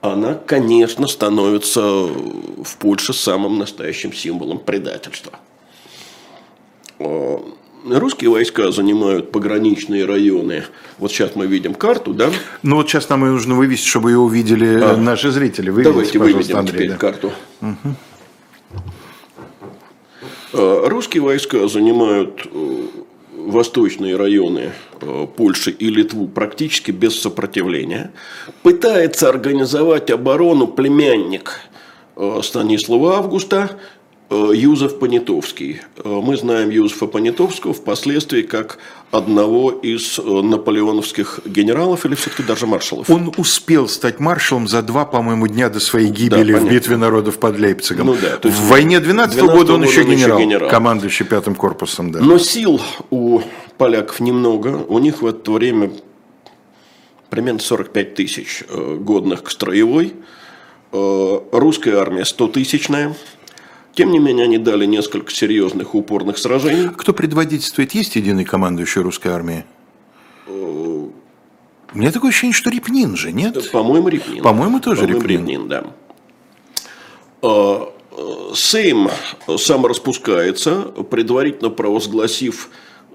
она, конечно, становится в Польше самым настоящим символом предательства. Русские войска занимают пограничные районы. Вот сейчас мы видим карту, да? Ну вот сейчас нам и нужно вывести, чтобы ее увидели а. наши зрители. Выведите, Давайте выведем Андрей, теперь да. карту. Угу. Э, русские войска занимают э, восточные районы э, Польши и Литву практически без сопротивления. Пытается организовать оборону племянник Станислава Августа Э, Юзеф Понятовский. Э, мы знаем Юзефа Понятовского впоследствии как одного из э, наполеоновских генералов или все-таки даже маршалов. Он успел стать маршалом за два, по-моему, дня до своей гибели да, в битве народов под Лейпцигом. Ну, да, в войне 12 -го года он еще генерал, генерал, командующий пятым корпусом. Да. Но сил у поляков немного. У них в это время примерно 45 тысяч годных к строевой. Русская армия 100-тысячная. Тем не менее, они дали несколько серьезных упорных сражений. Кто предводительствует? Есть единый командующий русской армии? Э, У меня такое ощущение, что Репнин же, нет? По-моему, Репнин. По-моему, тоже По-моему, Репнин. Репнин, да. Э, Сейм сам распускается, предварительно провозгласив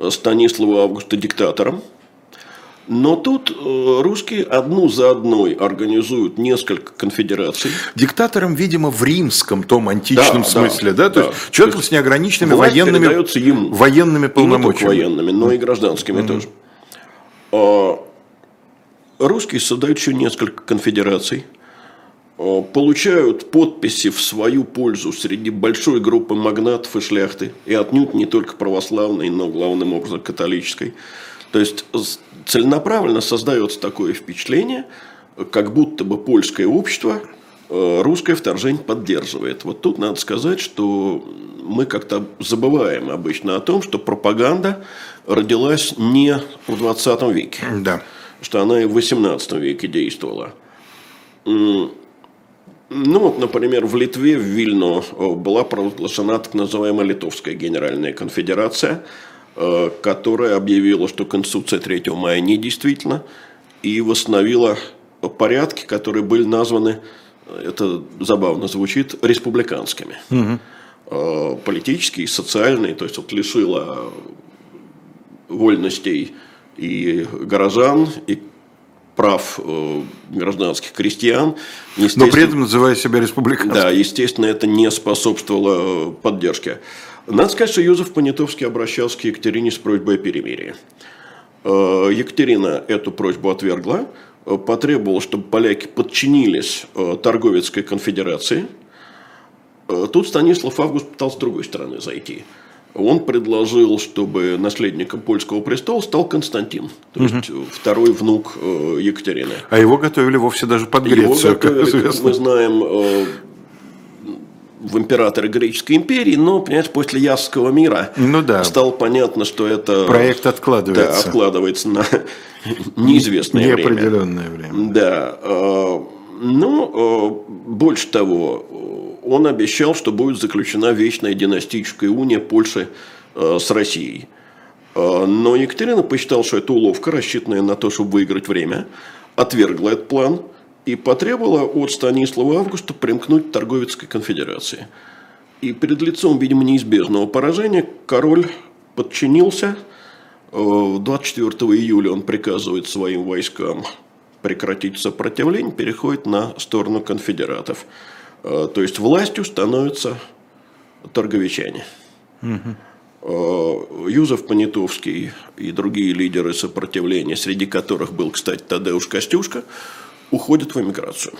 Станислава Августа диктатором – но тут э, русские одну за одной организуют несколько конфедераций. Диктатором, видимо, в римском том античном да, смысле, да? да? То да. есть человеком с неограниченными военными, ему. военными полномочиями. И не военными, но и гражданскими mm тоже. А, русские создают еще несколько конфедераций, а, получают подписи в свою пользу среди большой группы магнатов и шляхты, и отнюдь не только православной, но главным образом католической. То есть целенаправленно создается такое впечатление, как будто бы польское общество э, русское вторжение поддерживает. Вот тут надо сказать, что мы как-то забываем обычно о том, что пропаганда родилась не в 20 веке, да. что она и в 18 веке действовала. Ну вот, например, в Литве, в Вильно э, была провозглашена так называемая Литовская Генеральная Конфедерация – которая объявила, что Конституция 3 мая недействительна и восстановила порядки, которые были названы, это забавно звучит, республиканскими. Угу. Политические, социальные, то есть вот лишила вольностей и горожан, и прав э, гражданских крестьян. Но при этом называя себя республиканцем. Да, естественно, это не способствовало поддержке. Надо сказать, что Юзеф Понятовский обращался к Екатерине с просьбой о перемирии. Екатерина эту просьбу отвергла, потребовала, чтобы поляки подчинились торговецкой конфедерации. Тут Станислав Август пытался с другой стороны зайти – он предложил, чтобы наследником польского престола стал Константин, то угу. есть второй внук э, Екатерины. А его готовили вовсе даже под Грецию, его готовили, как известно. мы знаем, э, в императоры греческой империи, но, понимаете, после Ясского мира ну, да. стало понятно, что это... Проект откладывается. Да, откладывается на неизвестное Неопределенное время. время. Да. Э, ну, больше того, он обещал, что будет заключена вечная династическая уния Польши э, с Россией. Э, но Екатерина посчитала, что это уловка, рассчитанная на то, чтобы выиграть время, отвергла этот план и потребовала от Станислава Августа примкнуть к торговецкой конфедерации. И перед лицом, видимо, неизбежного поражения король подчинился. 24 э, июля он приказывает своим войскам прекратить сопротивление, переходит на сторону конфедератов. Э, то есть властью становятся торговичане. Угу. Юзеф Понятовский и другие лидеры сопротивления, среди которых был, кстати, Тадеуш Костюшка, уходят в эмиграцию.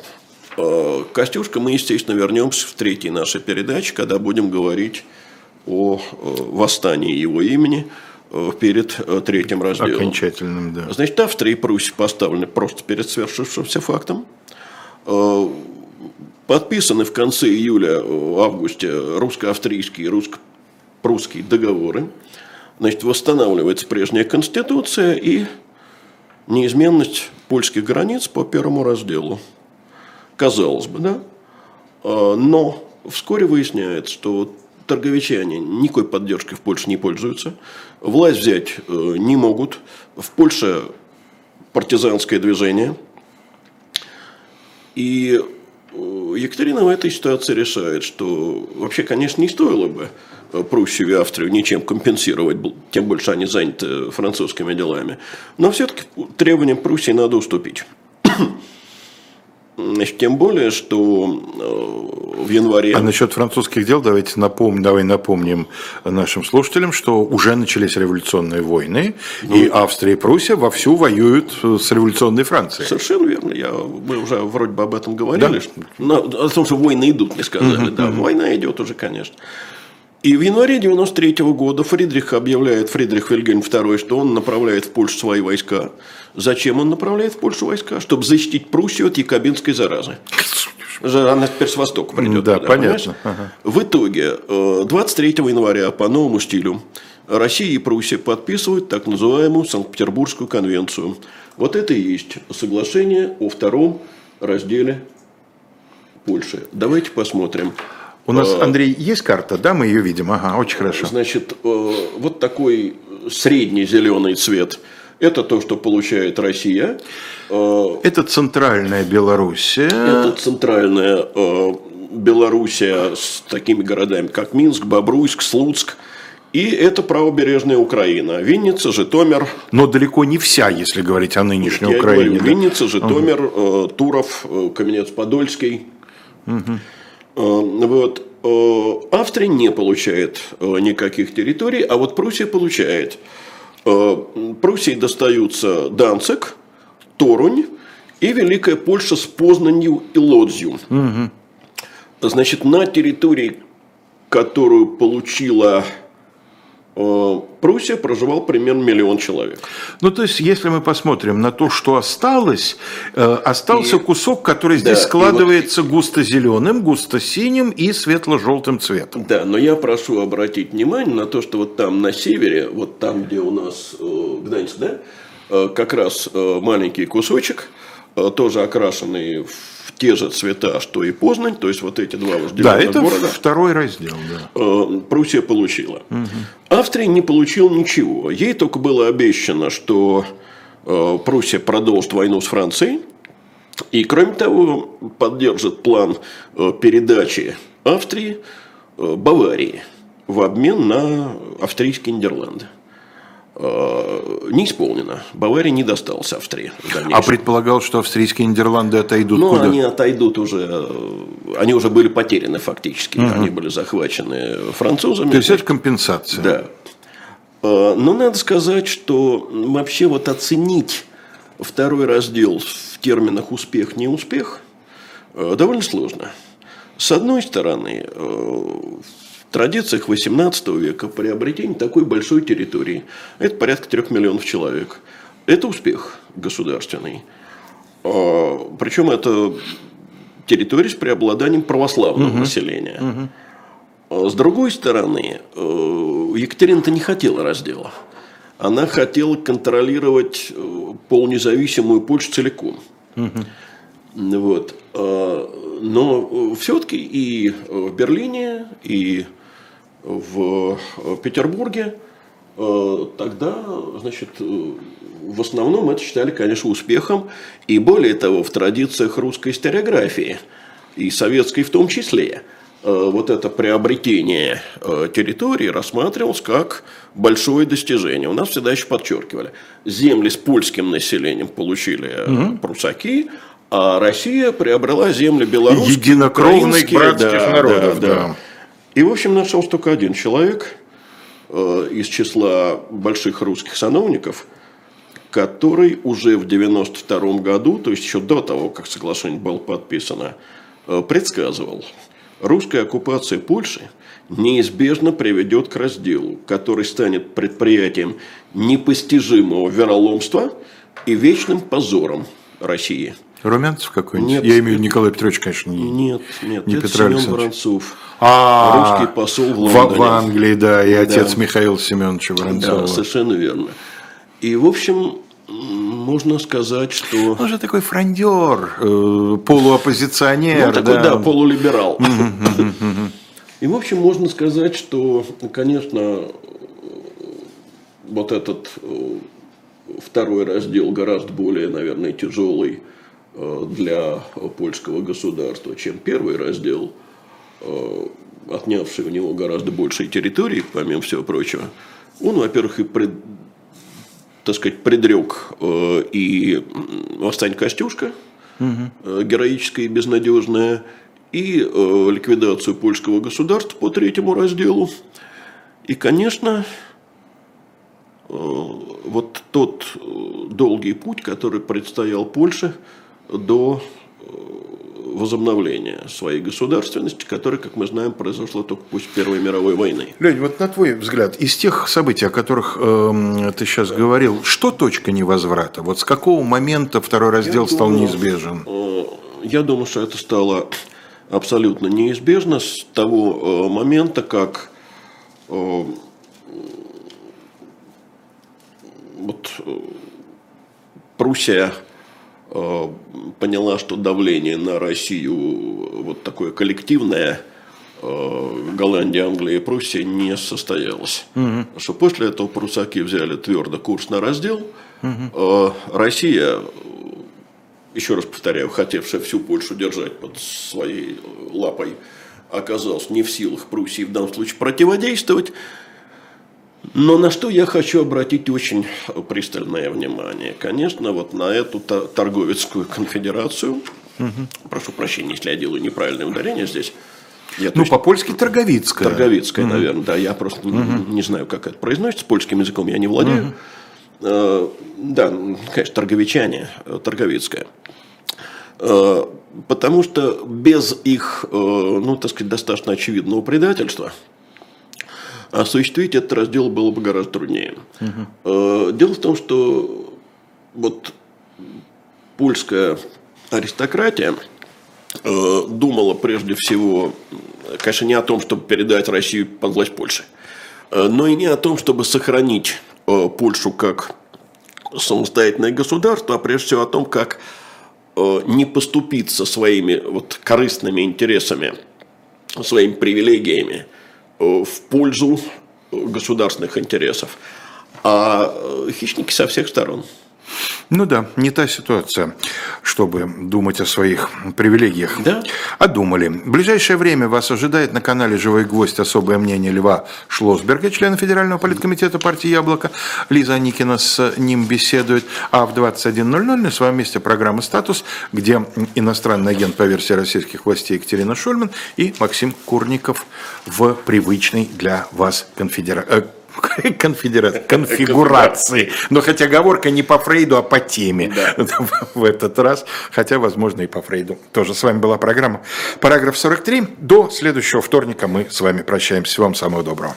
Э, Костюшка мы, естественно, вернемся в третьей нашей передаче, когда будем говорить о восстании его имени перед третьим разделом. Окончательным, да. Значит, Австрия и Пруссия поставлены просто перед свершившимся фактом подписаны в конце июля-августе э, русско-австрийские и русско-прусские договоры. Значит, восстанавливается прежняя конституция и неизменность польских границ по первому разделу. Казалось бы, да? А, но вскоре выясняется, что торговичане никакой поддержкой в Польше не пользуются, власть взять э, не могут. В Польше партизанское движение. И Екатерина в этой ситуации решает, что вообще, конечно, не стоило бы Пруссию и Австрию ничем компенсировать, тем больше они заняты французскими делами. Но все-таки требованиям Пруссии надо уступить. Значит, тем более, что э, в январе... А насчет французских дел давайте напомним, давай напомним нашим слушателям, что уже начались революционные войны, ну, и Австрия и Пруссия вовсю воюют с революционной Францией. Совершенно верно. Я, мы уже вроде бы об этом говорили. Да? Что, но, о том, что войны идут, не сказали. Угу, да, угу. война идет уже, конечно. И в январе 93 -го года Фридрих объявляет, Фридрих Вильгельм II, что он направляет в Польшу свои войска. Зачем он направляет в Польшу войска? Чтобы защитить Пруссию от якобинской заразы. Она теперь с востока придет. Да, туда, понятно. Ага. В итоге 23 э, января по новому стилю Россия и Пруссия подписывают так называемую Санкт-Петербургскую конвенцию. Вот это и есть соглашение о втором разделе Польши. Давайте посмотрим. У нас, э, Андрей, есть карта, да, мы ее видим, ага, очень хорошо. Значит, э, вот такой средний зеленый цвет – это то, что получает Россия. Э, это центральная Белоруссия. Это центральная Белоруссия с такими городами, как Минск, Бобруйск, Слуцк. И это правобережная Украина. Винница, Житомир. Но далеко не вся, если говорить о нынешней Я Украине. Говорю, да? Винница, Житомир, угу. Туров, Каменец-Подольский. Угу. Вот. Э, Австрия не получает э, никаких территорий, а вот Пруссия получает. Э, Пруссии достаются Данцик, Торунь и Великая Польша с Познанью и Лодзью. Угу. Значит, на территории, которую получила Э, Пруссия проживал примерно миллион человек. Ну, то есть, если мы посмотрим на то, что осталось, э, остался и, кусок, который здесь да, складывается вот, густо-зеленым, густо-синим и светло-желтым цветом. Да, но я прошу обратить внимание на то, что вот там на севере, вот там, где у нас э, Гданьск, да, э, как раз э, маленький кусочек, э, тоже окрашенный в те же цвета, что и Познань, то есть вот эти два вожделенных да, это города. второй раздел. Да. Э, Пруссия получила. Угу. Австрия не получила ничего. Ей только было обещано, что э, Пруссия продолжит войну с Францией. И, кроме того, поддержит план э, передачи Австрии Баварии в обмен на австрийские Нидерланды. Не исполнено. Бавария не досталась Австрии. А предполагал, что австрийские Нидерланды отойдут Ну, куда? они отойдут уже, они уже были потеряны фактически, угу. они были захвачены французами. То есть это компенсация? Да. Но надо сказать, что вообще вот оценить второй раздел в терминах успех-неуспех довольно сложно. С одной стороны, традициях XVIII века приобретение такой большой территории, это порядка трех миллионов человек, это успех государственный. Причем это территория с преобладанием православного угу. населения. Угу. С другой стороны, Екатерина-то не хотела раздела. Она хотела контролировать полнезависимую Польшу целиком. Угу. Вот. Но все-таки и в Берлине, и в Петербурге тогда, значит, в основном это считали, конечно, успехом. И более того, в традициях русской историографии, и советской в том числе, вот это приобретение территории рассматривалось как большое достижение. У нас всегда еще подчеркивали, земли с польским населением получили угу. прусаки, а Россия приобрела земли белорусские, единокровных братских да, народов. Да, да. И, в общем, нашелся только один человек э, из числа больших русских сановников, который уже в 92 году, то есть еще до того, как соглашение было подписано, э, предсказывал, русская оккупация Польши неизбежно приведет к разделу, который станет предприятием непостижимого вероломства и вечным позором России – Румянцев какой-нибудь? Нет, Я имею в виду Николай Петрович, конечно, не Нет, нет, не это Петр Семен Воронцов. А, русский посол в Лондоне. В, Англии, да, и отец да. Михаила Семеновича Воронцова. Да, совершенно верно. И, в общем, можно сказать, что... Он же такой фрондер, э, полуоппозиционер. Ну, такой, да, да полулиберал. И, в общем, можно сказать, что, конечно, вот этот э, второй раздел гораздо более, наверное, тяжелый для польского государства, чем первый раздел, э, отнявший у него гораздо большей территории, помимо всего прочего, он, во-первых, и пред, так сказать, предрек э, и восстань Костюшка, угу. героическая и безнадежная, и ликвидацию польского государства по третьему разделу. И, конечно, вот тот долгий путь, который предстоял Польше – до э, возобновления своей государственности, которая, как мы знаем, произошла только после Первой мировой войны. Лень, вот на твой взгляд, из тех событий, о которых э, ты сейчас говорил, что точка невозврата? Вот с какого момента второй раздел я стал думаю, неизбежен? Э, я думаю, что это стало абсолютно неизбежно с того э, момента, как э, вот, э, Пруссия поняла, что давление на Россию вот такое коллективное э, Голландия, Англия и Пруссия не состоялось. Угу. Что после этого прусаки взяли твердо курс на раздел. Угу. Россия, еще раз повторяю, хотевшая всю Польшу держать под своей лапой, оказалась не в силах Пруссии в данном случае противодействовать. Но на что я хочу обратить очень пристальное внимание? Конечно, вот на эту торговецкую конфедерацию, угу. прошу прощения, если я делаю неправильное ударение здесь, я, ну, по-польски торговицкая. Торговицкая, угу. наверное, да. Я просто угу. не знаю, как это произносится. Польским языком я не владею. Угу. Да, конечно, торговичане, э, торговицкая. Э, потому что без их, ну, так сказать, достаточно очевидного предательства – осуществить этот раздел было бы гораздо труднее. Угу. Дело в том, что вот польская аристократия э, думала прежде всего, конечно, не о том, чтобы передать Россию под власть Польши, э, но и не о том, чтобы сохранить Польшу как самостоятельное государство, а прежде всего о том, как не поступиться своими вот корыстными интересами, своими привилегиями в пользу государственных интересов, а э, хищники со всех сторон. Ну да, не та ситуация, чтобы думать о своих привилегиях. Да. А думали. В ближайшее время вас ожидает на канале «Живой гвоздь» особое мнение Льва Шлосберга, члена Федерального политкомитета партии «Яблоко». Лиза Аникина с ним беседует. А в 21.00 на своем месте программа «Статус», где иностранный агент по версии российских властей Екатерина Шульман и Максим Курников в привычной для вас конфедерации конфедерации, конфигурации. Но хотя оговорка не по Фрейду, а по теме да. в этот раз. Хотя, возможно, и по Фрейду. Тоже с вами была программа «Параграф 43». До следующего вторника мы с вами прощаемся. Всего вам самого доброго.